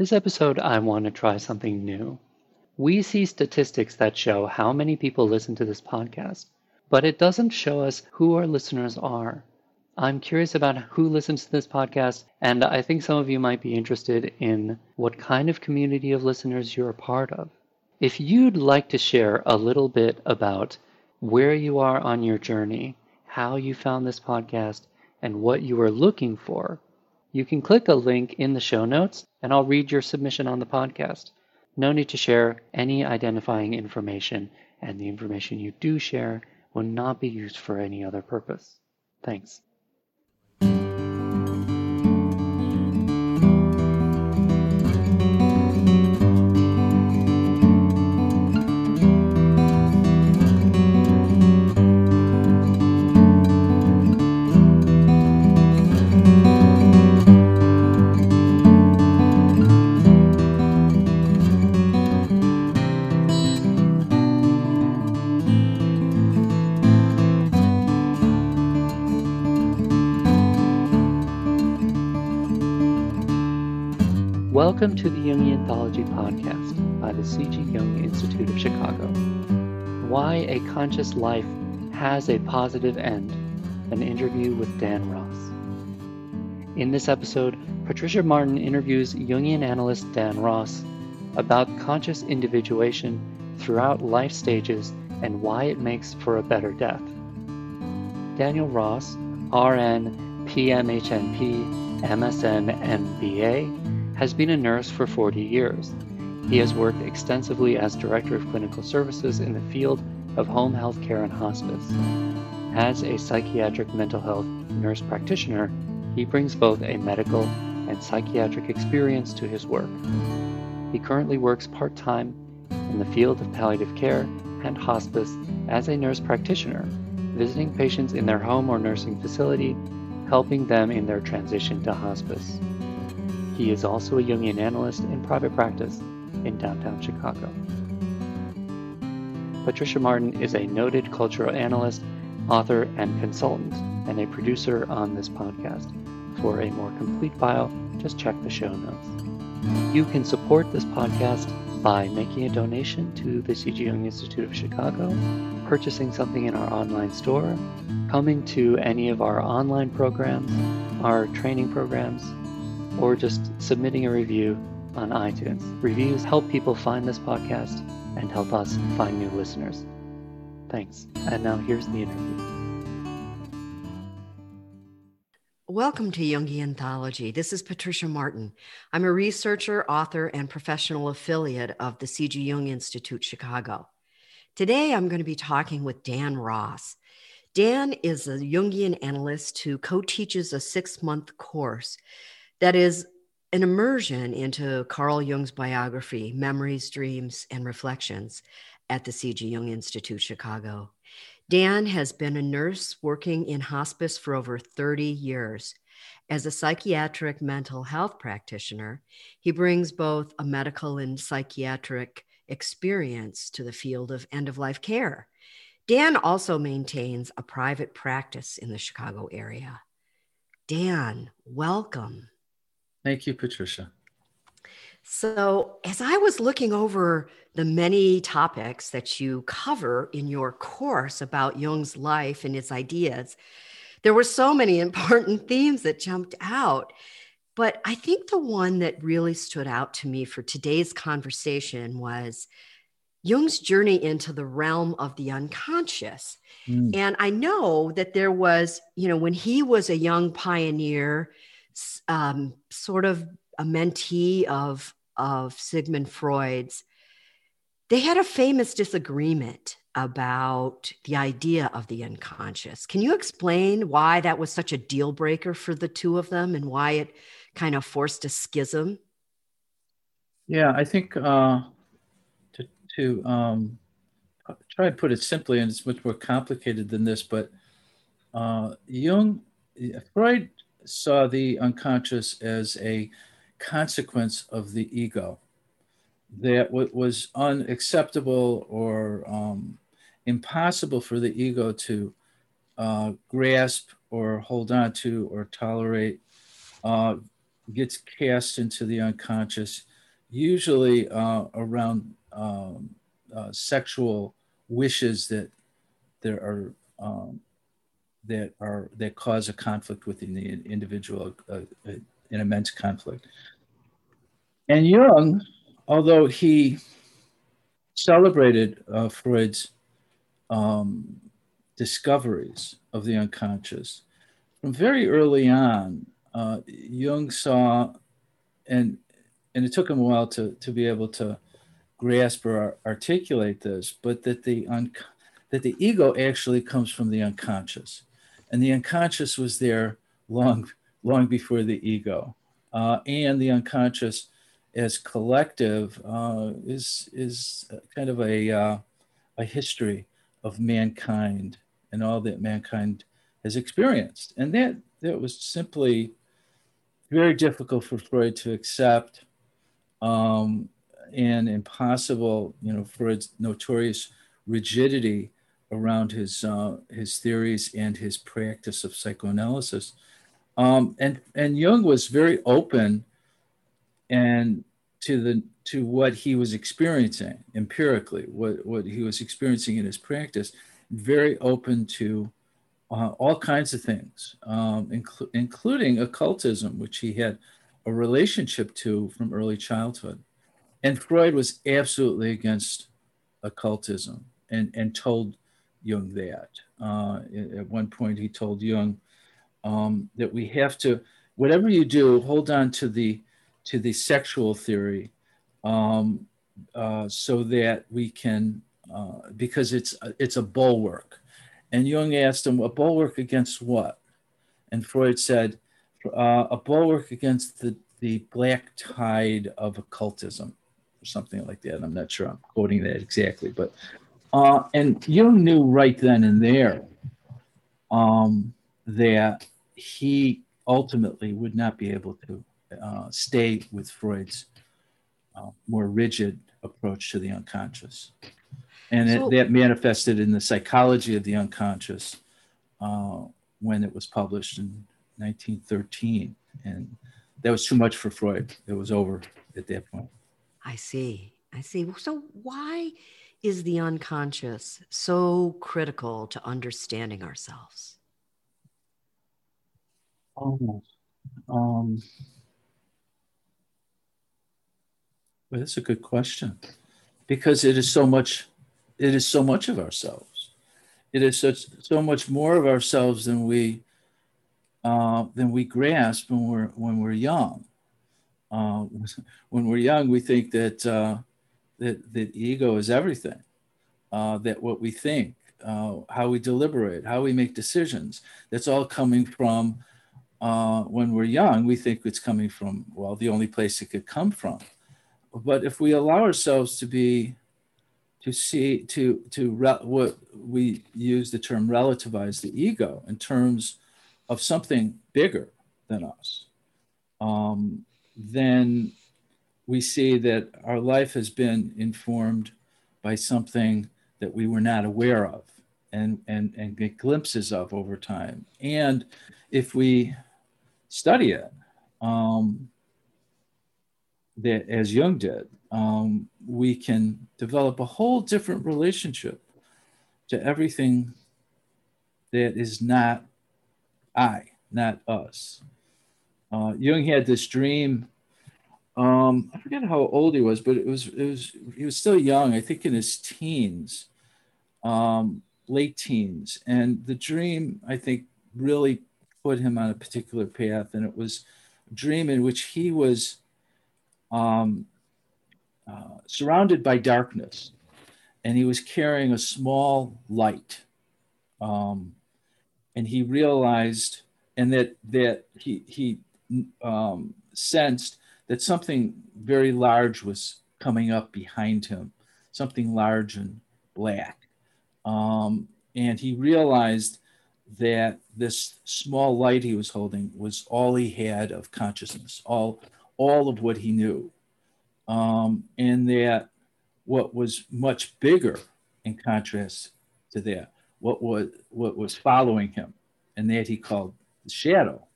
This episode, I want to try something new. We see statistics that show how many people listen to this podcast, but it doesn't show us who our listeners are. I'm curious about who listens to this podcast, and I think some of you might be interested in what kind of community of listeners you're a part of. If you'd like to share a little bit about where you are on your journey, how you found this podcast, and what you are looking for, you can click a link in the show notes and I'll read your submission on the podcast. No need to share any identifying information, and the information you do share will not be used for any other purpose. Thanks. Welcome to the Anthology podcast by the C.G. Jung Institute of Chicago. Why a Conscious Life Has a Positive End, an interview with Dan Ross. In this episode, Patricia Martin interviews Jungian analyst Dan Ross about conscious individuation throughout life stages and why it makes for a better death. Daniel Ross, RN, PMHNP, MSN, MBA, has been a nurse for 40 years. He has worked extensively as Director of Clinical Services in the field of home health care and hospice. As a psychiatric mental health nurse practitioner, he brings both a medical and psychiatric experience to his work. He currently works part time in the field of palliative care and hospice as a nurse practitioner, visiting patients in their home or nursing facility, helping them in their transition to hospice. He is also a Jungian analyst in private practice in downtown Chicago. Patricia Martin is a noted cultural analyst, author, and consultant, and a producer on this podcast. For a more complete bio, just check the show notes. You can support this podcast by making a donation to the C.G. Jung Institute of Chicago, purchasing something in our online store, coming to any of our online programs, our training programs, or just submitting a review on iTunes. Reviews help people find this podcast and help us find new listeners. Thanks. And now here's the interview. Welcome to Jungian Anthology. This is Patricia Martin. I'm a researcher, author, and professional affiliate of the C.G. Jung Institute Chicago. Today, I'm going to be talking with Dan Ross. Dan is a Jungian analyst who co teaches a six month course that is an immersion into Carl Jung's biography, Memories, Dreams, and Reflections at the C.G. Jung Institute, Chicago. Dan has been a nurse working in hospice for over 30 years. As a psychiatric mental health practitioner, he brings both a medical and psychiatric experience to the field of end of life care. Dan also maintains a private practice in the Chicago area. Dan, welcome. Thank you, Patricia. So, as I was looking over the many topics that you cover in your course about Jung's life and his ideas, there were so many important themes that jumped out. But I think the one that really stood out to me for today's conversation was Jung's journey into the realm of the unconscious. Mm. And I know that there was, you know, when he was a young pioneer, um, sort of a mentee of, of Sigmund Freud's, they had a famous disagreement about the idea of the unconscious. Can you explain why that was such a deal breaker for the two of them and why it kind of forced a schism? Yeah, I think uh, to, to um, try to put it simply, and it's much more complicated than this, but uh, Jung, Freud saw the unconscious as a consequence of the ego that what was unacceptable or um, impossible for the ego to uh, grasp or hold on to or tolerate uh, gets cast into the unconscious, usually uh, around um, uh, sexual wishes that there are um, that are that cause a conflict within the individual, uh, uh, an immense conflict. And Jung, although he celebrated uh, Freud's um, discoveries of the unconscious, from very early on, uh, Jung saw, and and it took him a while to to be able to grasp or articulate this, but that the un- that the ego actually comes from the unconscious, and the unconscious was there long long before the ego, uh, and the unconscious as collective uh, is is kind of a uh, a history of mankind and all that mankind has experienced, and that that was simply very difficult for Freud to accept, um, and impossible. You know, Freud's notorious rigidity around his uh, his theories and his practice of psychoanalysis. Um, and and Jung was very open and to the to what he was experiencing empirically, what what he was experiencing in his practice, very open to uh, all kinds of things, um, inclu- including occultism, which he had a relationship to from early childhood. And Freud was absolutely against occultism and, and told Jung that. Uh, at one point, he told Jung um, that we have to, whatever you do, hold on to the to the sexual theory, um, uh, so that we can, uh, because it's it's a bulwark. And Jung asked him, a bulwark against what? And Freud said, uh, a bulwark against the the black tide of occultism, or something like that. I'm not sure I'm quoting that exactly, but uh, and Jung knew right then and there um, that he ultimately would not be able to uh, stay with Freud's uh, more rigid approach to the unconscious. And so, it, that manifested in the psychology of the unconscious uh, when it was published in 1913. And that was too much for Freud. It was over at that point. I see. I see. So, why is the unconscious so critical to understanding ourselves? Oh, um, well, that's a good question because it is so much. It is so much of ourselves. It is such so much more of ourselves than we uh, than we grasp when we're when we're young. Uh, when we're young, we think that uh, that that ego is everything. Uh, that what we think, uh, how we deliberate, how we make decisions, that's all coming from uh, when we're young. We think it's coming from well, the only place it could come from. But if we allow ourselves to be to see to to re- what we use the term relativize the ego in terms of something bigger than us, um, then we see that our life has been informed by something that we were not aware of and, and, and get glimpses of over time. And if we study it, um, that as Jung did, um, we can develop a whole different relationship to everything that is not I, not us. Uh, Jung had this dream um, I forget how old he was, but it was it was he was still young. I think in his teens, um, late teens, and the dream I think really put him on a particular path, and it was a dream in which he was um, uh, surrounded by darkness, and he was carrying a small light, um, and he realized, and that that he he um, sensed that something very large was coming up behind him, something large and black. Um, and he realized that this small light he was holding was all he had of consciousness, all, all of what he knew. Um, and that what was much bigger in contrast to that, what was, what was following him, and that he called the shadow,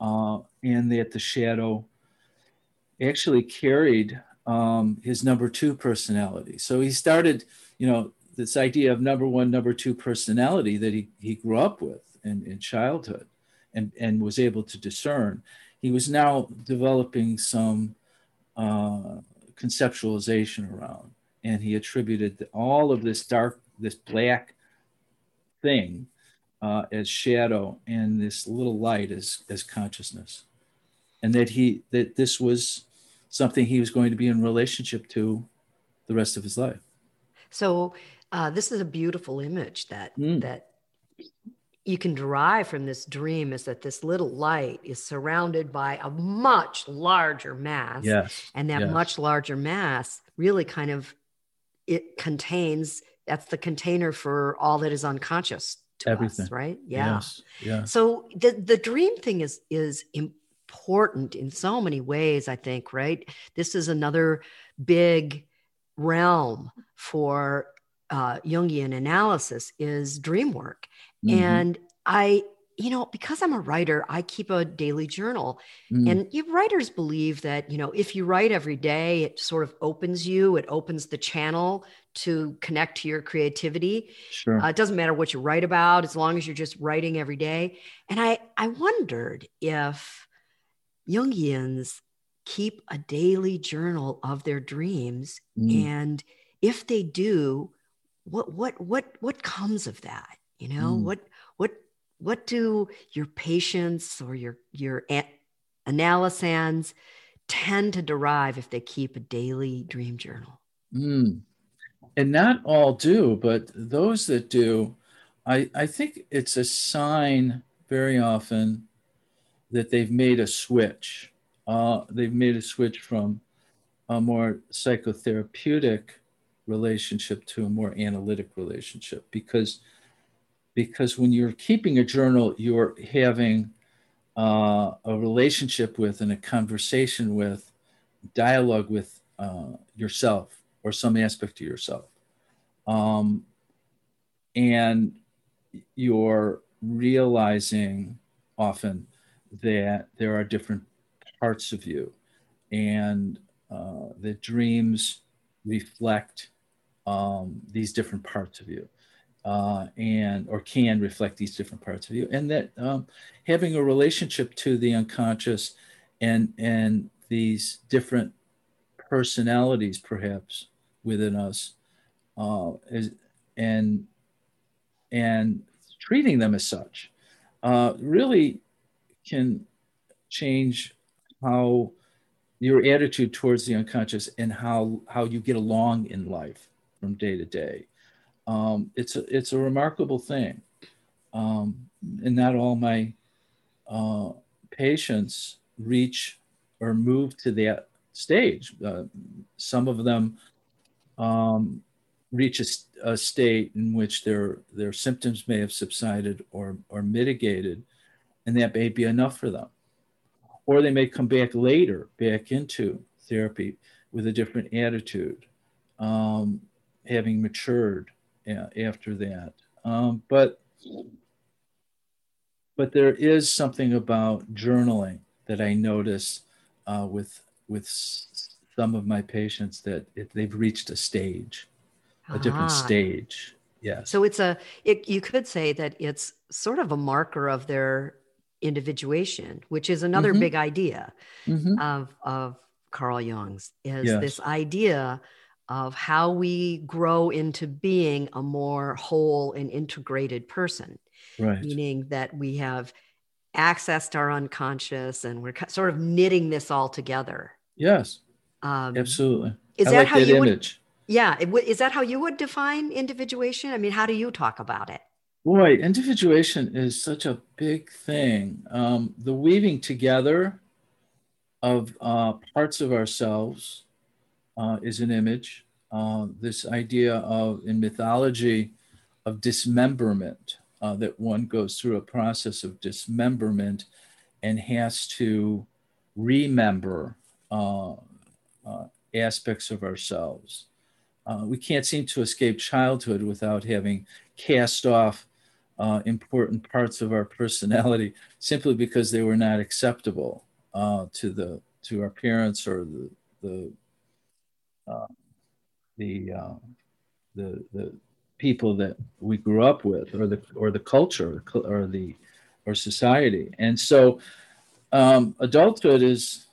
uh, and that the shadow actually carried um, his number two personality. So he started, you know, this idea of number one, number two personality that he, he grew up with in, in childhood and, and was able to discern. He was now developing some uh, conceptualization around, and he attributed all of this dark, this black thing uh, as shadow and this little light as, as consciousness. And that he that this was something he was going to be in relationship to the rest of his life. So uh, this is a beautiful image that mm. that you can derive from this dream is that this little light is surrounded by a much larger mass. Yes. And that yes. much larger mass really kind of it contains that's the container for all that is unconscious to Everything. us, right? Yeah. Yes. Yeah. So the the dream thing is is important in so many ways, I think, right? This is another big realm for uh, Jungian analysis is dream work. Mm-hmm. And I, you know, because I'm a writer, I keep a daily journal. Mm. And you writers believe that, you know, if you write every day, it sort of opens you, it opens the channel to connect to your creativity. Sure. Uh, it doesn't matter what you write about as long as you're just writing every day. And I, I wondered if Jungians keep a daily journal of their dreams. Mm. And if they do, what what what what comes of that? You know, mm. what what what do your patients or your your analysands tend to derive if they keep a daily dream journal? Mm. And not all do, but those that do, I, I think it's a sign very often that they've made a switch. Uh, they've made a switch from a more psychotherapeutic relationship to a more analytic relationship because because when you're keeping a journal, you're having uh, a relationship with and a conversation with, dialogue with uh, yourself or some aspect of yourself. Um, and you're realizing often that there are different parts of you. And uh, that dreams reflect um, these different parts of you uh, and or can reflect these different parts of you. And that um, having a relationship to the unconscious and and these different personalities perhaps within us uh, is, and and treating them as such uh, really can change how your attitude towards the unconscious and how how you get along in life from day to day um, it's a, it's a remarkable thing. Um, and not all my uh, patients reach or move to that stage. Uh, some of them um, reach a, a, state in which their their symptoms may have subsided or or mitigated, and that may be enough for them. Or they may come back later, back into therapy with a different attitude, um, having matured after that. Um, but but there is something about journaling that I notice uh, with with some of my patients that it, they've reached a stage, a different ah. stage. Yes. So it's a it, you could say that it's sort of a marker of their individuation, which is another mm-hmm. big idea mm-hmm. of of Carl Jung's is yes. this idea of how we grow into being a more whole and integrated person. Right. Meaning that we have accessed our unconscious and we're sort of knitting this all together. Yes. Um, Absolutely. Is I that like how that you image. Would, yeah. Is that how you would define individuation? I mean, how do you talk about it? Boy, individuation is such a big thing. Um, the weaving together of uh, parts of ourselves uh, is an image. Uh, this idea of, in mythology, of dismemberment, uh, that one goes through a process of dismemberment and has to remember uh, uh, aspects of ourselves. We can't seem to escape childhood without having cast off uh, important parts of our personality simply because they were not acceptable uh, to the to our parents or the the uh, the, uh, the the people that we grew up with or the or the culture or the or society. And so um, adulthood is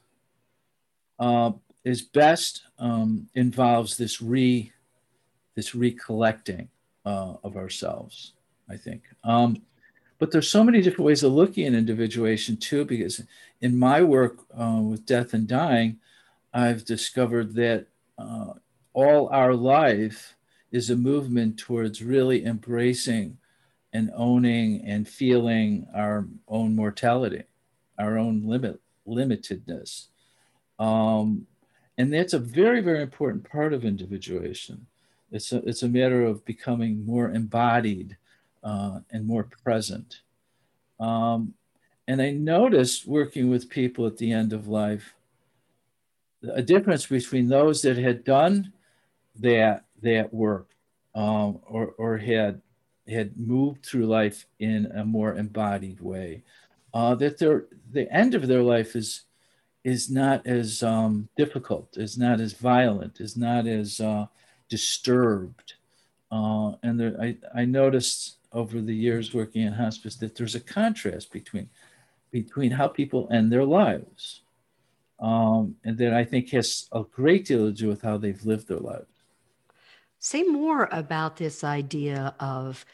uh, is best um, involves this re this recollecting uh, of ourselves I think. Um, but there's so many different ways of looking at individuation too, because in my work uh, with death and dying, I've discovered that uh, all our life is a movement towards really embracing and owning and feeling our own mortality, our own limit limitedness. Um, and that's a very, very important part of individuation. It's a, it's a matter of becoming more embodied uh, and more present. Um, and I noticed working with people at the end of life a difference between those that had done that that work um, or, or had had moved through life in a more embodied way. Uh, that their the end of their life is is not as um, difficult, is not as violent, is not as uh, disturbed. Uh, and there, I, I noticed over the years working in hospice that there's a contrast between between how people end their lives um, and that i think has a great deal to do with how they've lived their lives. Say more about this idea of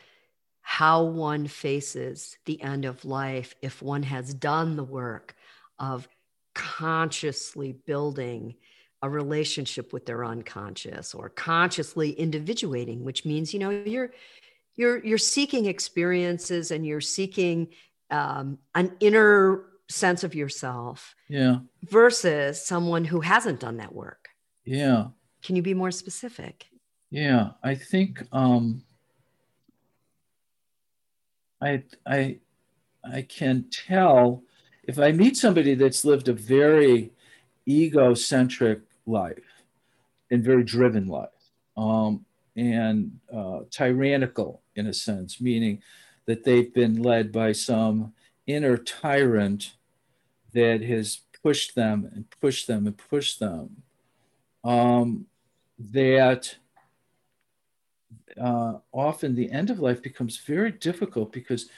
how one faces the end of life if one has done the work of consciously building a relationship with their unconscious or consciously individuating which means you know you're you're you're seeking experiences and you're seeking um, an inner sense of yourself yeah. versus someone who hasn't done that work. Yeah. Can you be more specific? Yeah i think um i i i can tell if i meet somebody that's lived a very egocentric life and very driven life um and uh, tyrannical in a sense, meaning that they've been led by some inner tyrant that has pushed them and pushed them and pushed them. Um, that uh, often the end of life becomes very difficult because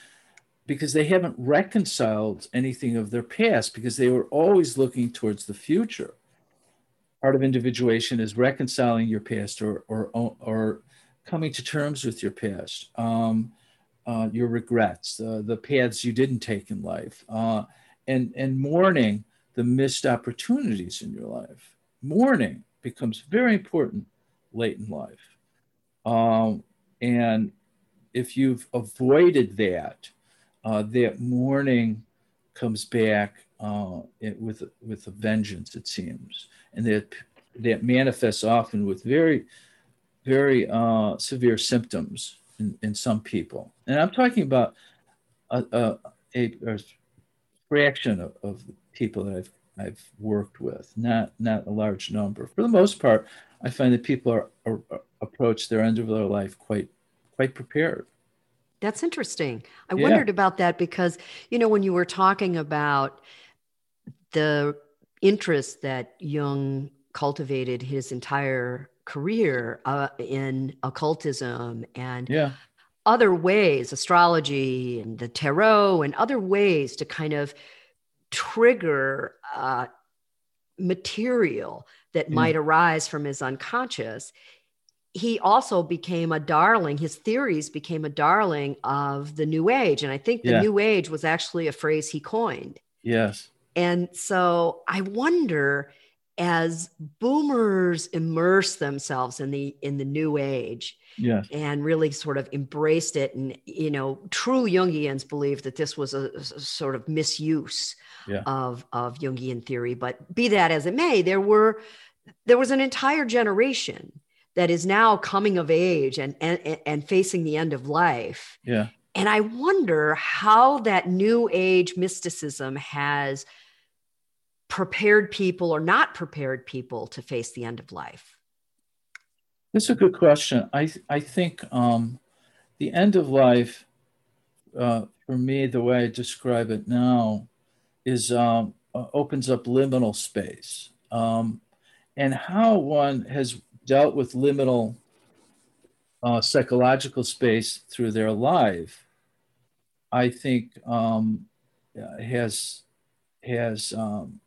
because they haven't reconciled anything of their past because they were always looking towards the future part of individuation is reconciling your past or or or coming to terms with your past, um, uh, your regrets, uh, the paths you didn't take in life, uh, and and mourning the missed opportunities in your life. Mourning becomes very important late in life, um, and if you've avoided that, uh, that mourning comes back uh, it, with with a vengeance, it seems, and that that manifests often with very very uh, severe symptoms in, in some people. And I'm talking about a, a, a, a fraction of, of, people that I've, I've worked with, not, not a large number. For the most part, I find that people are, are, are approach their end of their life quite, quite prepared. That's interesting. I yeah. wondered about that because, you know, when you were talking about the interest that Jung cultivated his entire career uh, in occultism and yeah. other ways, astrology and the tarot, and other ways to kind of trigger uh, material that mm. might arise from his unconscious. He also became a darling, his theories became a darling of the New Age. And I think the yeah. New Age was actually a phrase he coined. Yes. And so I wonder as boomers immerse themselves in the in the new age yes. and really sort of embraced it and you know true jungians believe that this was a, a sort of misuse yeah. of of jungian theory but be that as it may there were there was an entire generation that is now coming of age and and, and facing the end of life yeah and i wonder how that new age mysticism has prepared people or not prepared people to face the end of life? That's a good question. I I think um, the end of life uh, for me, the way I describe it now is um, uh, opens up liminal space. Um, and how one has dealt with liminal uh, psychological space through their life, I think um, has has um,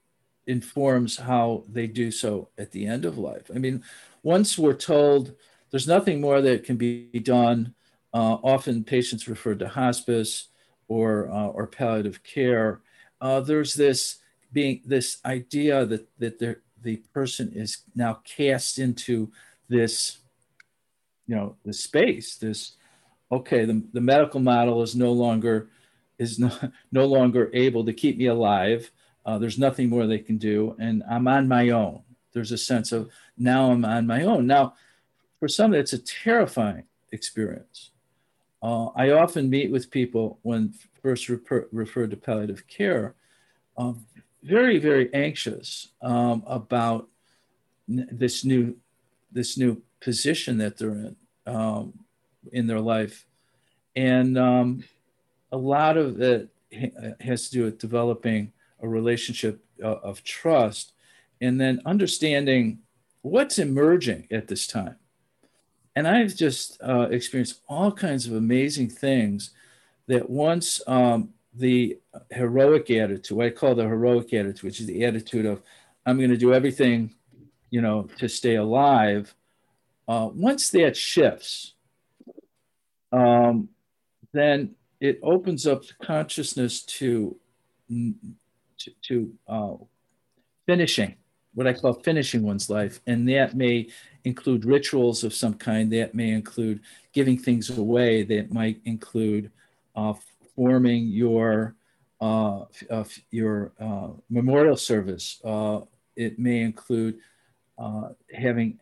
informs how they do so at the end of life. I mean, once we're told there's nothing more that can be done, uh, often patients referred to hospice or uh, or palliative care. Uh, there's this being this idea that that the person is now cast into this, you know, the space. This okay, the, the medical model is no longer is no, no longer able to keep me alive. Uh, there's nothing more they can do, and I'm on my own. There's a sense of now I'm on my own. Now, for some, it's a terrifying experience. Uh, I often meet with people when first refer, referred to palliative care, um, very, very anxious um, about n- this new this new position that they're in um, in their life, and um, a lot of it has to do with developing a relationship uh, of trust and then understanding what's emerging at this time. And I've just uh, experienced all kinds of amazing things that once um, the heroic attitude, what I call the heroic attitude, which is the attitude of I'm going to do everything, you know, to stay alive. Uh, once that shifts, um, then it opens up the consciousness to to, to uh, finishing what I call finishing one's life, and that may include rituals of some kind. That may include giving things away. That might include uh, forming your uh, uh, your uh, memorial service. Uh, it may include uh, having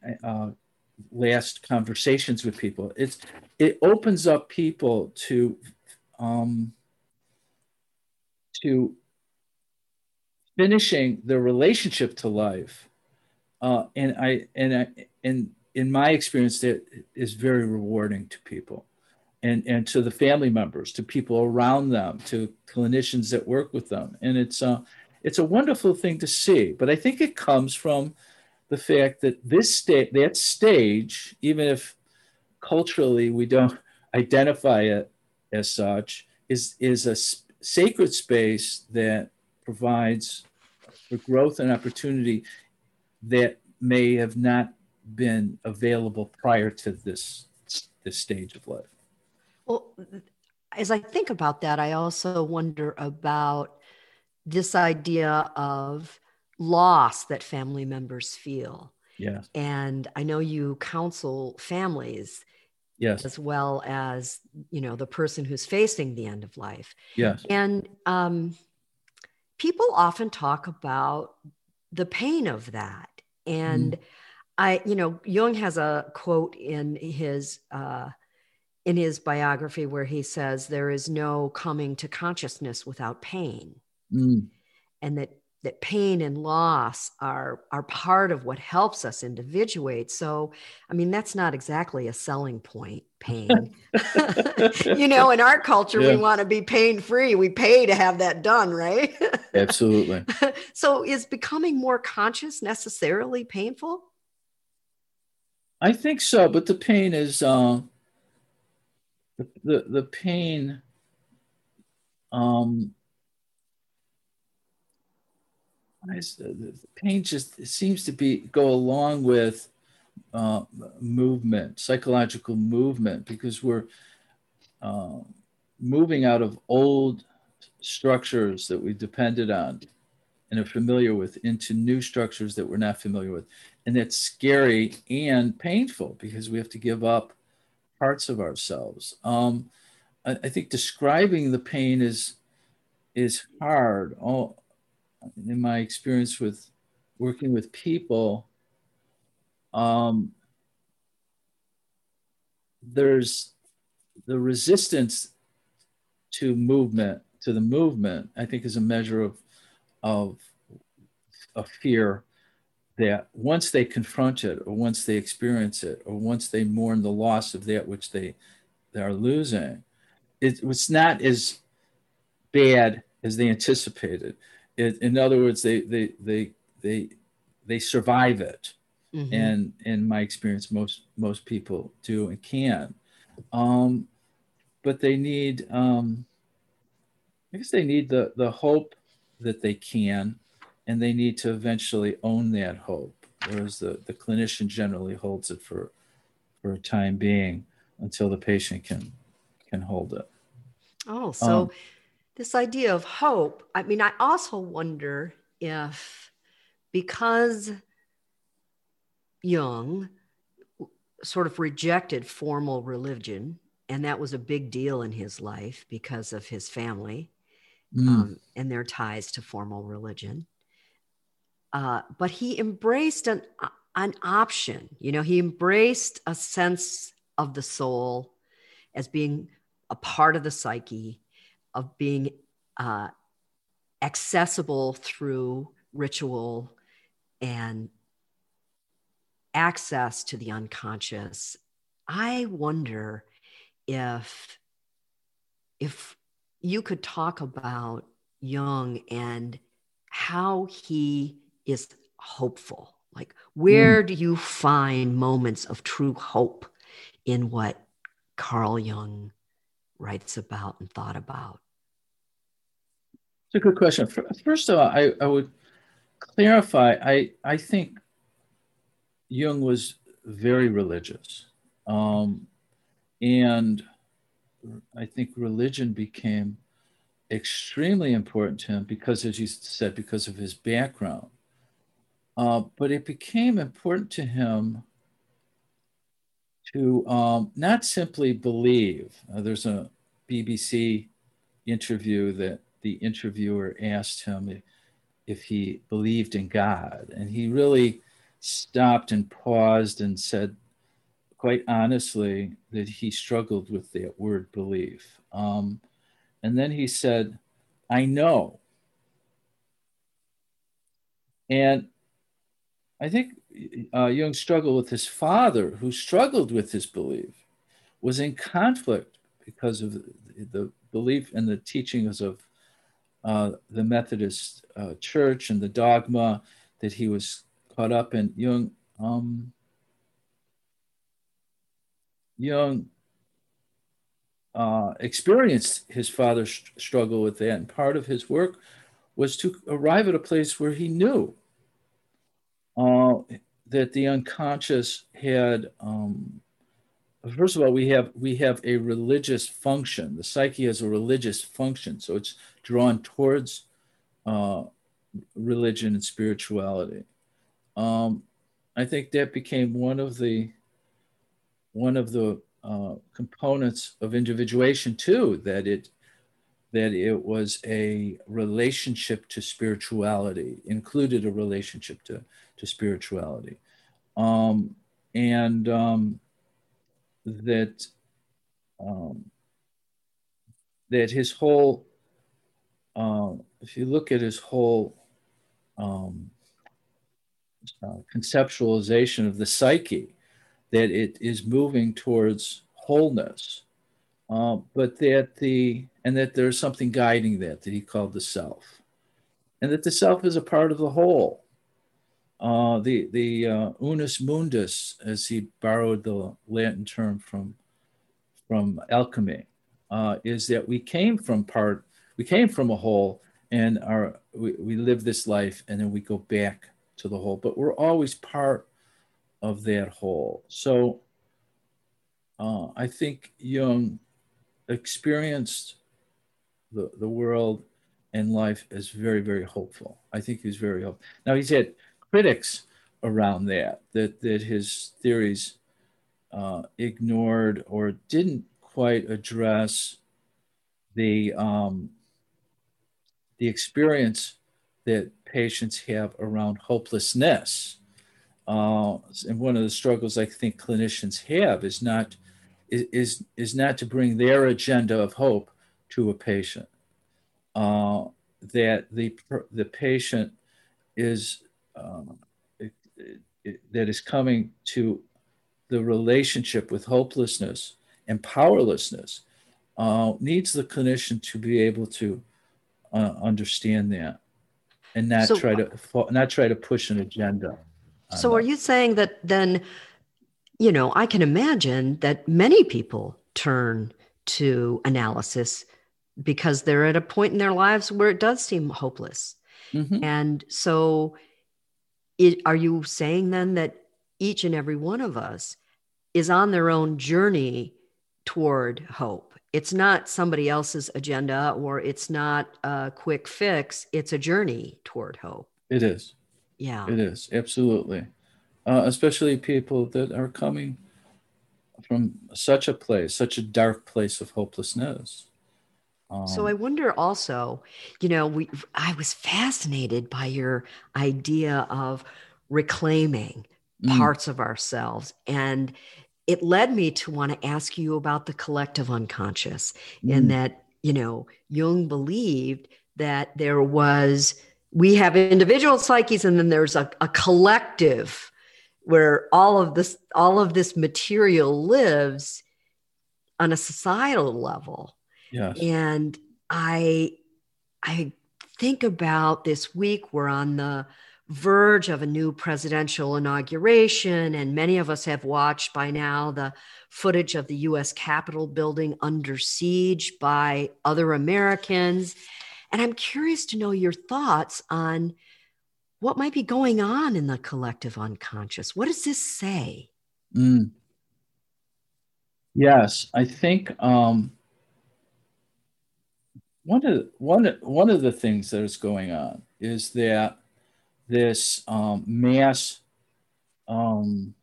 last conversations with people. It's it opens up people to um, to finishing the relationship to life. Uh, and I and I and in my experience, that is very rewarding to people, and and to the family members, to people around them, to clinicians that work with them, and it's uh, it's a wonderful thing to see. But I think it comes from the fact that this state, that stage, even if culturally we don't identify it as such, is is a sacred space that provides for growth and opportunity that may have not been available prior to this this stage of life. Well, as I think about that, I also wonder about this idea of loss that family members feel. Yeah. And I know you counsel families yes as well as you know the person who's facing the end of life yes and um, people often talk about the pain of that and mm. i you know jung has a quote in his uh, in his biography where he says there is no coming to consciousness without pain mm. and that that pain and loss are are part of what helps us individuate. So i mean that's not exactly a selling point pain. You know in our culture yeah. we want to be pain free we pay to have that done right? Absolutely. So is becoming more conscious necessarily painful? I think so but the pain is uh, the, the the pain um the pain just seems to be go along with uh, movement, psychological movement, because we're uh, moving out of old structures that we depended on and are familiar with into new structures that we're not familiar with. And that's scary and painful because we have to give up parts of ourselves. Um, I, I, think describing the pain is is hard. In my experience with working with people, um, there's the resistance to movement, to the movement, I think is a measure of, of, a fear that once they confront it or once they experience it or once they mourn the loss of that which they, they are losing, it was not as bad as they anticipated. It, in other words, they they they they they survive it, mm-hmm. and in my experience, most most people do and can. Um, but they need, um, I guess, they need the the hope that they can, and they need to eventually own that hope. Whereas the the clinician generally holds it for for a time being until the patient can can hold it. Oh, so um, this idea of hope. I mean, I also wonder if because Jung sort of rejected formal religion, and that was a big deal in his life because of his family mm. um, and their ties to formal religion. Uh, but he embraced an an option. You know, he embraced a sense of the soul as being a part of the psyche, of being uh, accessible through ritual and access to the unconscious. I wonder if if you could talk about Jung and how he is hopeful like, where mm. do you find moments of true hope in what Carl Jung writes about and thought about? It's a good question. First of all, I, I would clarify I, I think Jung was very religious. Um, and I think religion became extremely important to him because, as you said, because of his background. Uh, but it became important to him to um, not simply believe. Uh, there's a BBC interview that the interviewer asked him if, if he believed in God. And he really stopped and paused and said, quite honestly, that he struggled with that word belief. Um, and then he said, I know. And I think uh, Jung struggled with his father, who struggled with his belief, was in conflict because of the belief and the teachings of uh, the Methodist uh, Church and the dogma that he was caught up in. Jung, um, Jung uh, experienced his father's struggle with that, and part of his work was to arrive at a place where he knew uh, that the unconscious had um, first of all we have we have a religious function. The psyche has a religious function so it's drawn towards uh, religion and spirituality. Um, i think that became one of the one of the uh, components of individuation too that it that it was a relationship to spirituality included a relationship to to spirituality. Um, and um, that um, that his whole, uh, if you look at his whole um, uh, conceptualization of the psyche, that it is moving towards wholeness, uh, but that the and that there's something guiding that that he called the self, and that the self is a part of the whole, uh, the the uh, unus mundus, as he borrowed the Latin term from from alchemy, uh, is that we came from part, we came from a whole, and our we, we live this life, and then we go back to the whole, but we're always part of that whole. So uh, I think Jung experienced the the world and life as very very hopeful. I think he's very hopeful. Now he's had critics around that, that, that his theories uh, ignored or didn't quite address the, um, the experience that patients have around hopelessness. Uh, and one of the struggles I think clinicians have is not is is not to bring their agenda of hope to a patient. Uh, that the the patient is um, it, it, that is coming to the relationship with hopelessness and powerlessness uh, needs the clinician to be able to uh, understand that and not so, try to not try to push an agenda. So, are you saying that then? You know, I can imagine that many people turn to analysis because they're at a point in their lives where it does seem hopeless. Mm-hmm. And so, it, are you saying then that each and every one of us is on their own journey toward hope? It's not somebody else's agenda or it's not a quick fix, it's a journey toward hope. It is. Yeah. It is, absolutely. Uh, especially people that are coming from such a place, such a dark place of hopelessness. Um, so I wonder also, you know, we I was fascinated by your idea of reclaiming mm. parts of ourselves and it led me to want to ask you about the collective unconscious mm. and that, you know, Jung believed that there was we have individual psyches and then there's a, a collective where all of this all of this material lives on a societal level Yes. And I I think about this week we're on the verge of a new presidential inauguration and many of us have watched by now the footage of the US Capitol building under siege by other Americans and I'm curious to know your thoughts on what might be going on in the collective unconscious. What does this say? Mm. Yes, I think um, one of one one of the things that is going on is that this um, mass um,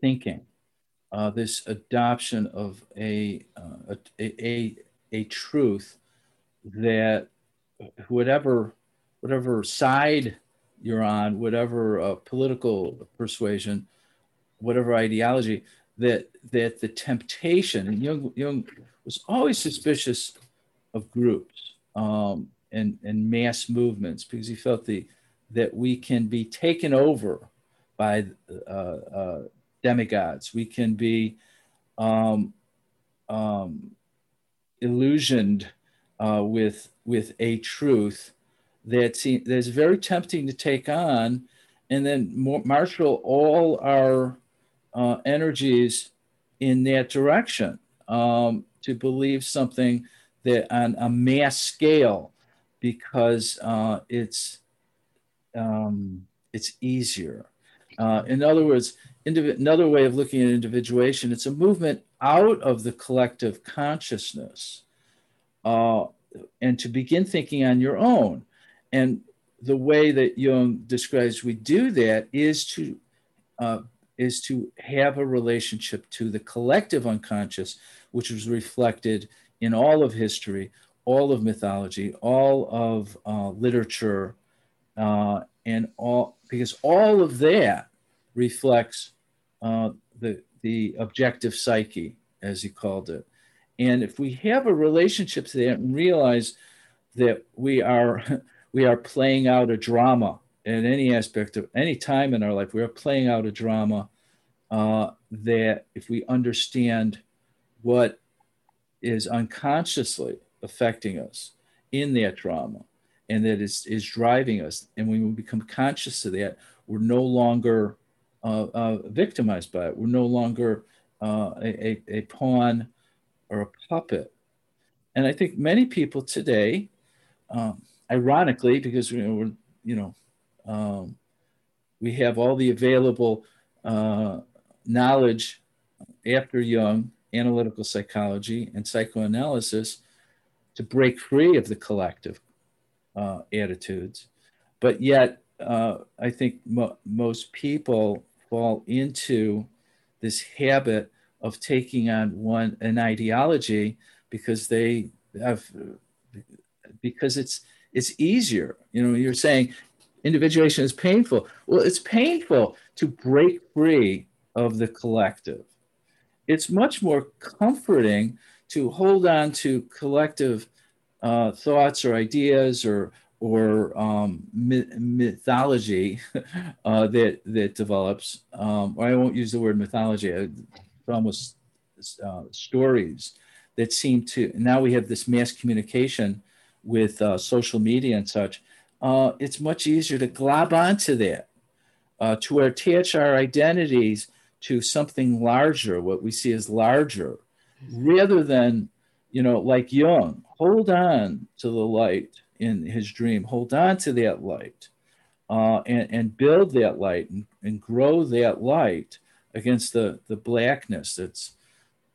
thinking, uh, this adoption of a, uh, a, a a truth that whatever whatever side you're on, whatever uh, political persuasion, whatever ideology, that that the temptation and Jung Jung was always suspicious of groups um, and, and mass movements because he felt the, that we can be taken over by uh, uh, demigods. We can be um, um, illusioned uh, with, with a truth that's, that's very tempting to take on and then marshal all our uh, energies in that direction um, to believe something that on a mass scale because uh, it's um, it's easier. Uh, in other words, indiv- another way of looking at individuation, it's a movement out of the collective consciousness uh, and to begin thinking on your own. And the way that Jung describes we do that is to uh, is to have a relationship to the collective unconscious, which was reflected in all of history, all of mythology, all of uh, literature, uh, and all because all of that reflects uh, the the objective psyche, as he called it. And if we have a relationship to that and realize that we are we are playing out a drama in any aspect of any time in our life, we are playing out a drama uh, that if we understand what is unconsciously affecting us in that trauma and that is, is driving us. And when we become conscious of that, we're no longer uh, uh, victimized by it. We're no longer uh, a, a, pawn or a puppet. And I think many people today, um, ironically, because you know, we're, you know, um, we have all the available uh, knowledge after Jung analytical psychology and psychoanalysis to break free of the collective uh, attitudes. But yet, uh, I think mo- most people fall into this habit of taking on one an ideology because they have because it's it's easier. You know, you're saying individuation is painful. Well, it's painful to break free of the collective it's much more comforting to hold on to collective uh, thoughts or ideas or or um, mythology uh, that that develops. Um, or I won't use the word mythology. It's almost uh, stories that seem to now we have this mass communication with uh, social media and such. Uh, it's much easier to glob onto that, uh, to attach our identities to something larger, what we see as larger, rather than, you know, like Jung, hold on to the light in his dream, hold on to that light uh, and, and build that light and, and grow that light against the, the blackness that's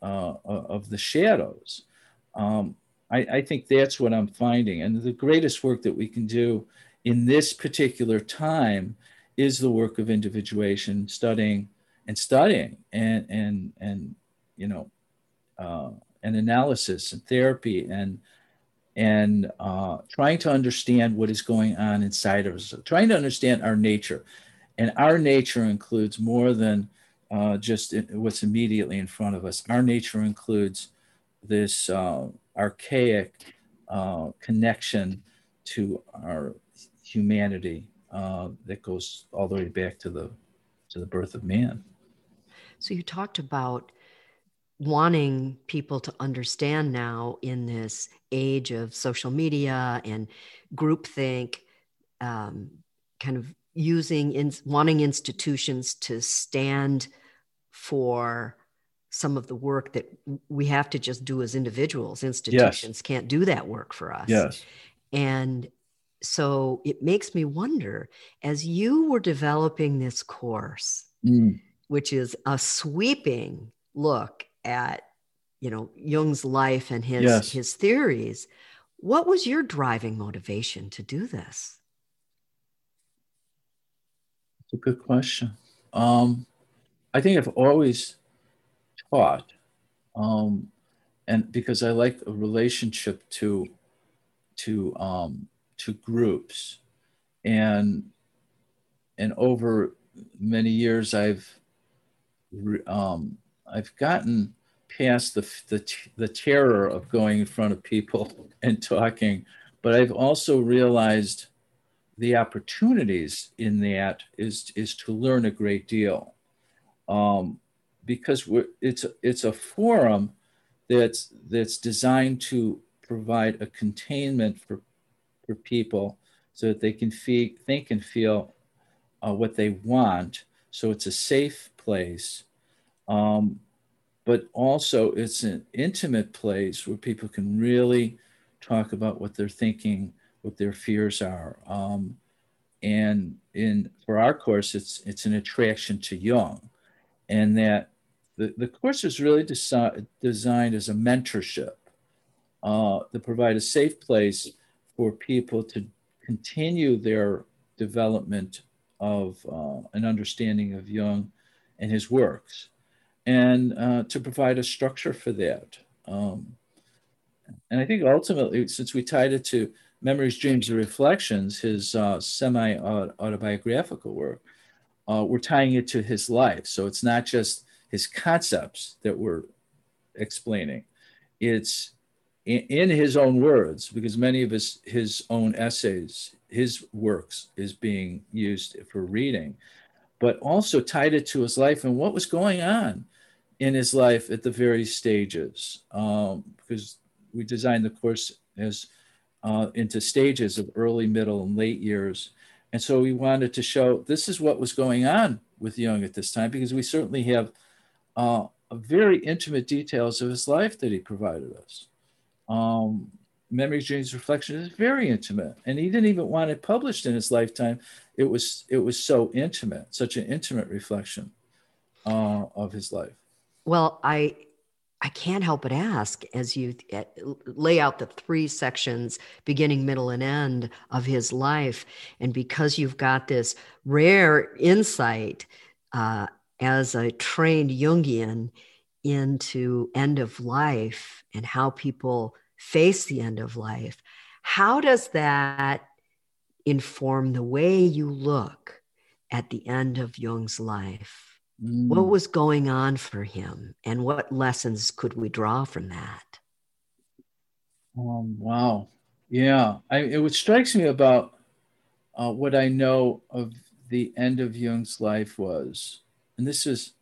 uh, of the shadows. Um, I, I, think that's what I'm finding. And the greatest work that we can do in this particular time is the work of individuation, studying and studying and, and, and you know, uh, and analysis and therapy and and uh, trying to understand what is going on inside of us, trying to understand our nature. And our nature includes more than uh, just what's immediately in front of us. Our nature includes this uh, archaic uh, connection to our humanity uh, that goes all the way back to the to the birth of man. So you talked about wanting people to understand now in this age of social media and groupthink, um, kind of using in, wanting institutions to stand for some of the work that we have to just do as individuals. Institutions yes. can't do that work for us. Yes. And so it makes me wonder as you were developing this course, mm. Which is a sweeping look at you know Jung's life and his yes. his theories. What was your driving motivation to do this? It's a good question. Um, I think I've always taught, um, and because I like a relationship to to um, to groups, and and over many years I've um, I've gotten past the, the, the terror of going in front of people and talking, but I've also realized the opportunities in that is, is to learn a great deal. Um, because it's, it's a forum that's, that's designed to provide a containment for, for people so that they can feel, think and feel uh, what they want. So it's a safe place um, but also, it's an intimate place where people can really talk about what they're thinking, what their fears are. Um, and in for our course, it's it's an attraction to Jung, and that the, the course is really desi- designed as a mentorship uh, to provide a safe place for people to continue their development of uh, an understanding of Jung and his works and uh, to provide a structure for that. Um, and I think ultimately, since we tied it to Memories, Dreams, and Reflections, his uh, semi autobiographical work, uh, we're tying it to his life. So it's not just his concepts that we're explaining, it's in, in his own words, because many of his, his own essays, his works is being used for reading, but also tied it to his life and what was going on in his life at the various stages um, because we designed the course as uh, into stages of early, middle, and late years. And so we wanted to show this is what was going on with Jung at this time because we certainly have uh, very intimate details of his life that he provided us. Um, Memories, Dreams, Reflection is very intimate, and he didn't even want it published in his lifetime. It was it was so intimate, such an intimate reflection uh, of his life. Well, I I can't help but ask as you eh, lay out the three sections, beginning, middle, and end of his life, and because you've got this rare insight uh, as a trained Jungian into end of life and how people face the end of life, how does that inform the way you look at the end of Jung's life? Mm. What was going on for him, and what lessons could we draw from that? Um, wow. Yeah. I, it what strikes me about uh, what I know of the end of Jung's life was, and this is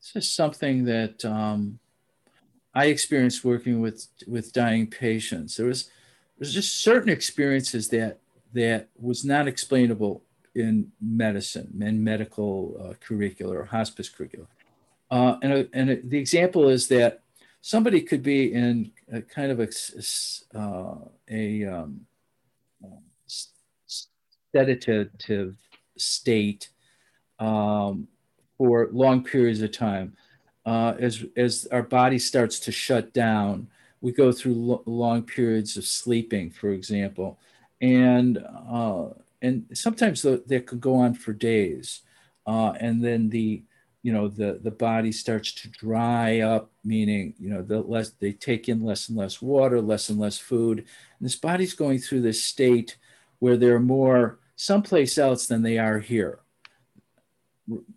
this is something that um, I experienced working with with dying patients. There was there's just certain experiences that that was not explainable in medicine and medical uh, curricula or hospice curricula. Uh, and a, and a, the example is that somebody could be in a kind of a, uh, a um, sedative state um, for long periods of time. Uh, as, as our body starts to shut down, we go through lo- long periods of sleeping, for example. And, uh, and sometimes the, that could go on for days. Uh, and then the, you know, the, the body starts to dry up, meaning, you know, the less they take in less and less water, less and less food. And this body's going through this state where they're more someplace else than they are here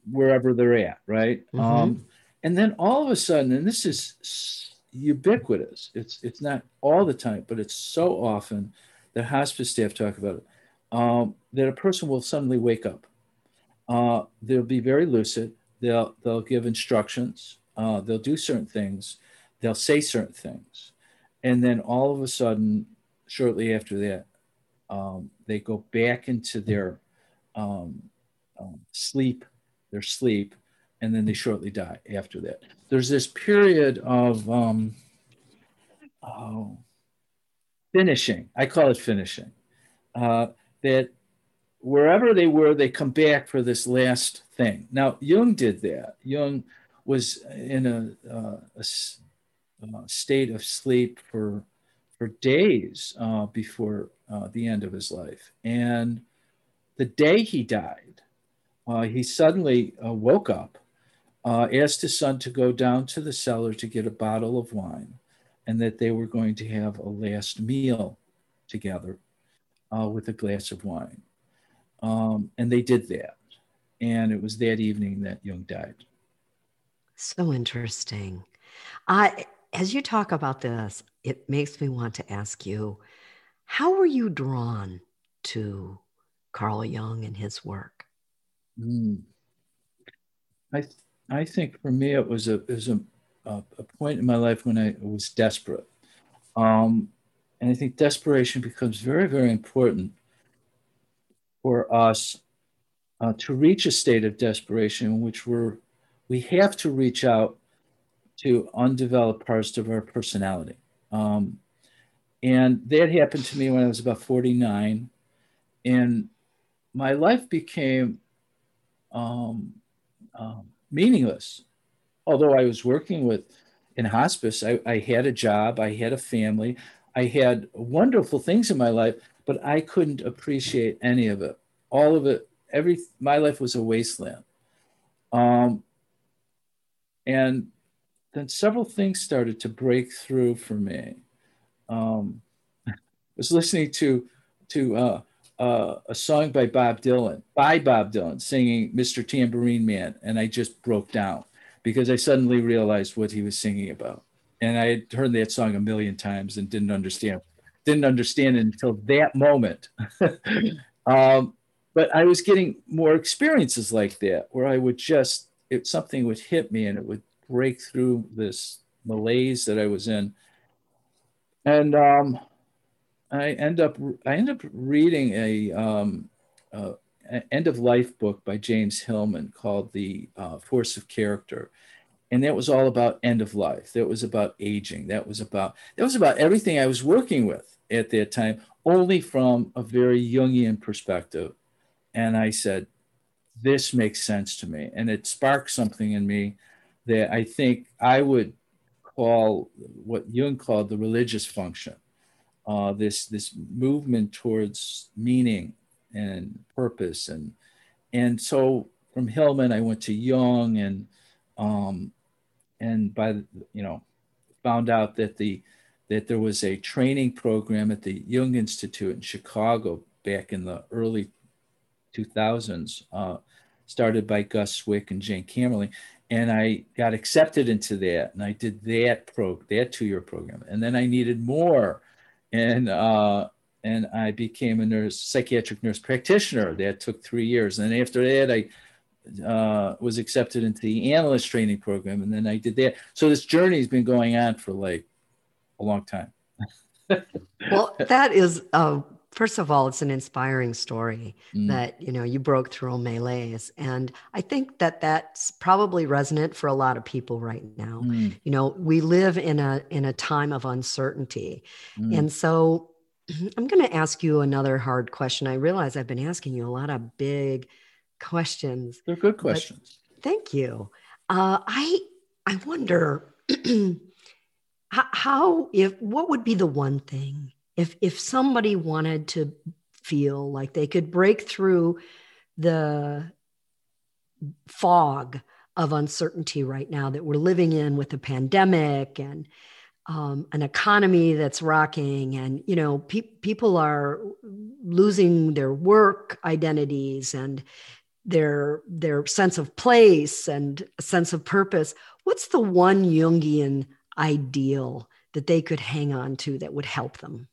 wherever they're at, right? Mm-hmm. Um, and then all of a sudden, and this is ubiquitous. It's it's not all the time, but it's so often that hospice staff talk about it. Um, that a person will suddenly wake up. Uh, they'll be very lucid. They'll they'll give instructions. Uh, they'll do certain things. They'll say certain things, and then all of a sudden, shortly after that, um, they go back into their um, um, sleep their sleep, and then they shortly die after that. There's this period of um, oh, finishing. I call it finishing. Uh, that wherever they were, they come back for this last thing. Now, Jung did that. Jung was in a, uh, a, a state of sleep for for days uh, before uh, the end of his life, and the day he died, uh, he suddenly uh, woke up, uh, asked his son to go down to the cellar to get a bottle of wine, and that they were going to have a last meal together uh, with a glass of wine. Um, and they did that. And it was that evening that Jung died. So interesting. I, as you talk about this, it makes me want to ask you how were you drawn to Carl Jung and his work? Mm. I I think for me it was a it was a, a, a point in my life when I was desperate, um, and I think desperation becomes very very important for us uh, to reach a state of desperation in which we're we have to reach out to undeveloped parts of our personality. Um, and that happened to me when I was about 49. And my life became um, um, meaningless. Although I was working with in hospice, I, I had a job, I had a family, I had wonderful things in my life, but I couldn't appreciate any of it. All of it, every my life was a wasteland. Um, and then several things started to break through for me. Um, I was listening to to uh, uh, a song by Bob Dylan, by Bob Dylan, singing Mr. Tambourine Man. And I just broke down because I suddenly realized what he was singing about. And I had heard that song a million times and didn't understand, didn't understand until that moment. um, but I was getting more experiences like that where I would just, it, something would hit me and it would break through this malaise that I was in. And um, I end up I end up reading a, um, uh, end of life book by James Hillman called The uh, Force of Character, and that was all about end of life. That was about aging. That was about that was about everything I was working with at that time, only from a very Jungian perspective. And I said, this makes sense to me, and it sparked something in me that I think I would call what Jung called the religious function uh, this this movement towards meaning and purpose. And and so from Hillman I went to Jung and um, and by you know found out that the that there was a training program at the Jung Institute in Chicago back in the early 2000s, uh, started by Gus Cwik and Jane Kamerling, and I got accepted into that, and I did that pro that two year program, and then I needed more, and uh, and I became a nurse, psychiatric nurse practitioner. That took three years, and after that, I uh, was accepted into the analyst training program, and then I did that. So this journey has been going on for like a long time. well, that is uh, first of all, it's an inspiring story mm. that you know you broke through melees, and I think that that's probably resonant for a lot of people right now. Mm. You know, we live in a in a time of uncertainty, mm. and so I'm going to ask you another hard question. I realize I've been asking you a lot of big questions. They're good questions. Thank you. Uh, I I wonder how if what would be the one thing if if somebody wanted to feel like they could break through the fog of uncertainty right now that we're living in with the pandemic and um, an economy that's rocking and you know pe- people are losing their work identities and their their sense of place and sense of purpose. What's the one jungian ideal that they could hang on to that would help them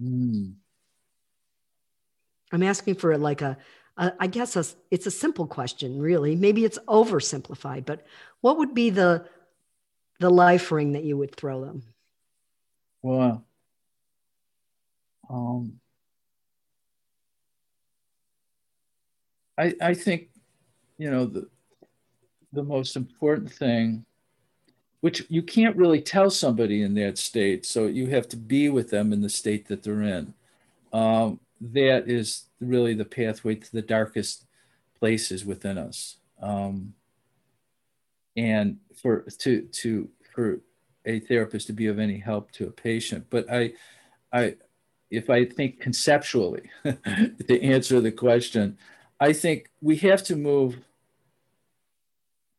mm. i'm asking for like a, a I guess a, it's a simple question really maybe it's oversimplified but what would be the the life ring that you would throw them well um I, I think, you know, the, the most important thing, which you can't really tell somebody in that state, so you have to be with them in the state that they're in. Um, that is really the pathway to the darkest places within us. Um, and for to to for a therapist to be of any help to a patient, but I, I, if I think conceptually to answer the question, I think we have to move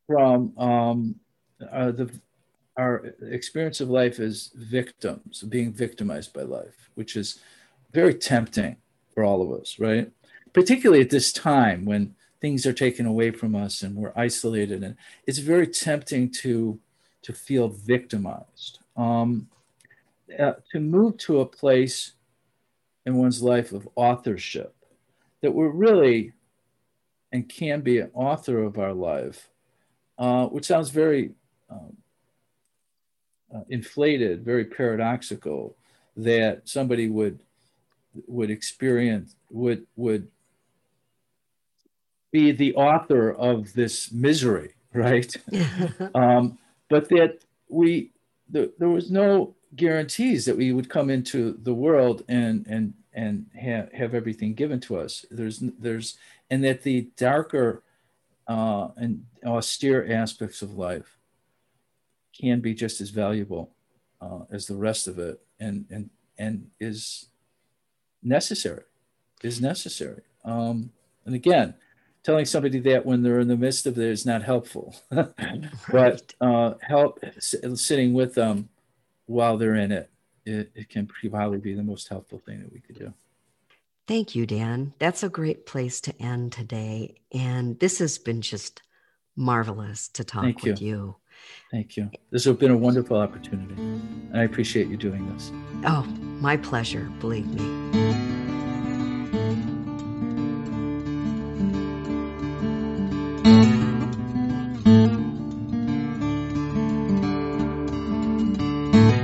from um, uh, the our experience of life as victims, being victimized by life, which is very tempting for all of us, right? Particularly at this time when things are taken away from us and we're isolated, and it's very tempting to to feel victimized. Um, uh, to move to a place in one's life of authorship that we're really and can be an author of our life, uh, which sounds very um, inflated, very paradoxical, that somebody would would experience would would be the author of this misery, right? um, but that we the, there was no guarantees that we would come into the world and and and have, have everything given to us. There's there's and that the darker uh, and austere aspects of life can be just as valuable uh, as the rest of it, and and and is necessary, is necessary. Um, and again, telling somebody that when they're in the midst of it is not helpful, but uh, help sitting with them while they're in it, it, it can probably be the most helpful thing that we could do. Thank you, Dan. That's a great place to end today. And this has been just marvelous to talk Thank with you. you. Thank you. This has been a wonderful opportunity. And I appreciate you doing this. Oh, my pleasure, believe me.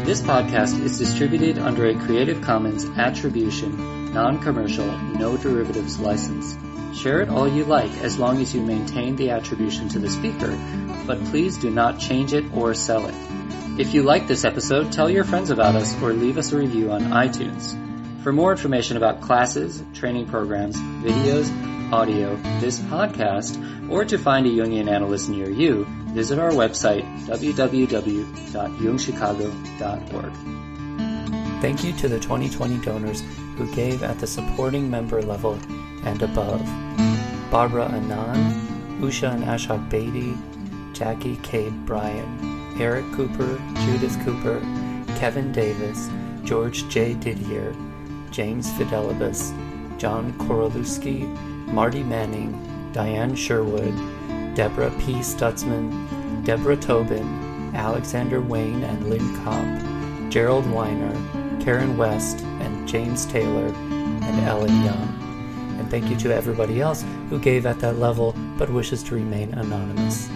This podcast is distributed under a Creative Commons Attribution, Non-Commercial, No Derivatives license. Share it all you like as long as you maintain the attribution to the speaker, but please do not change it or sell it. If you like this episode, tell your friends about us or leave us a review on iTunes. For more information about classes, training programs, videos, audio, this podcast, or to find a Jungian analyst near you, visit our website, www.jungchicago.org. Thank you to the 2020 donors who gave at the supporting member level and above. Barbara Anand, Usha and Ashok Beatty, Jackie K. Bryan, Eric Cooper, Judith Cooper, Kevin Davis, George J. Didier, James Fidelibus, John Korolewski, Marty Manning, Diane Sherwood, Deborah P. Stutzman, Deborah Tobin, Alexander Wayne and Lynn Kopp, Gerald Weiner, Karen West, and James Taylor, and Ellen Young. And thank you to everybody else who gave at that level but wishes to remain anonymous.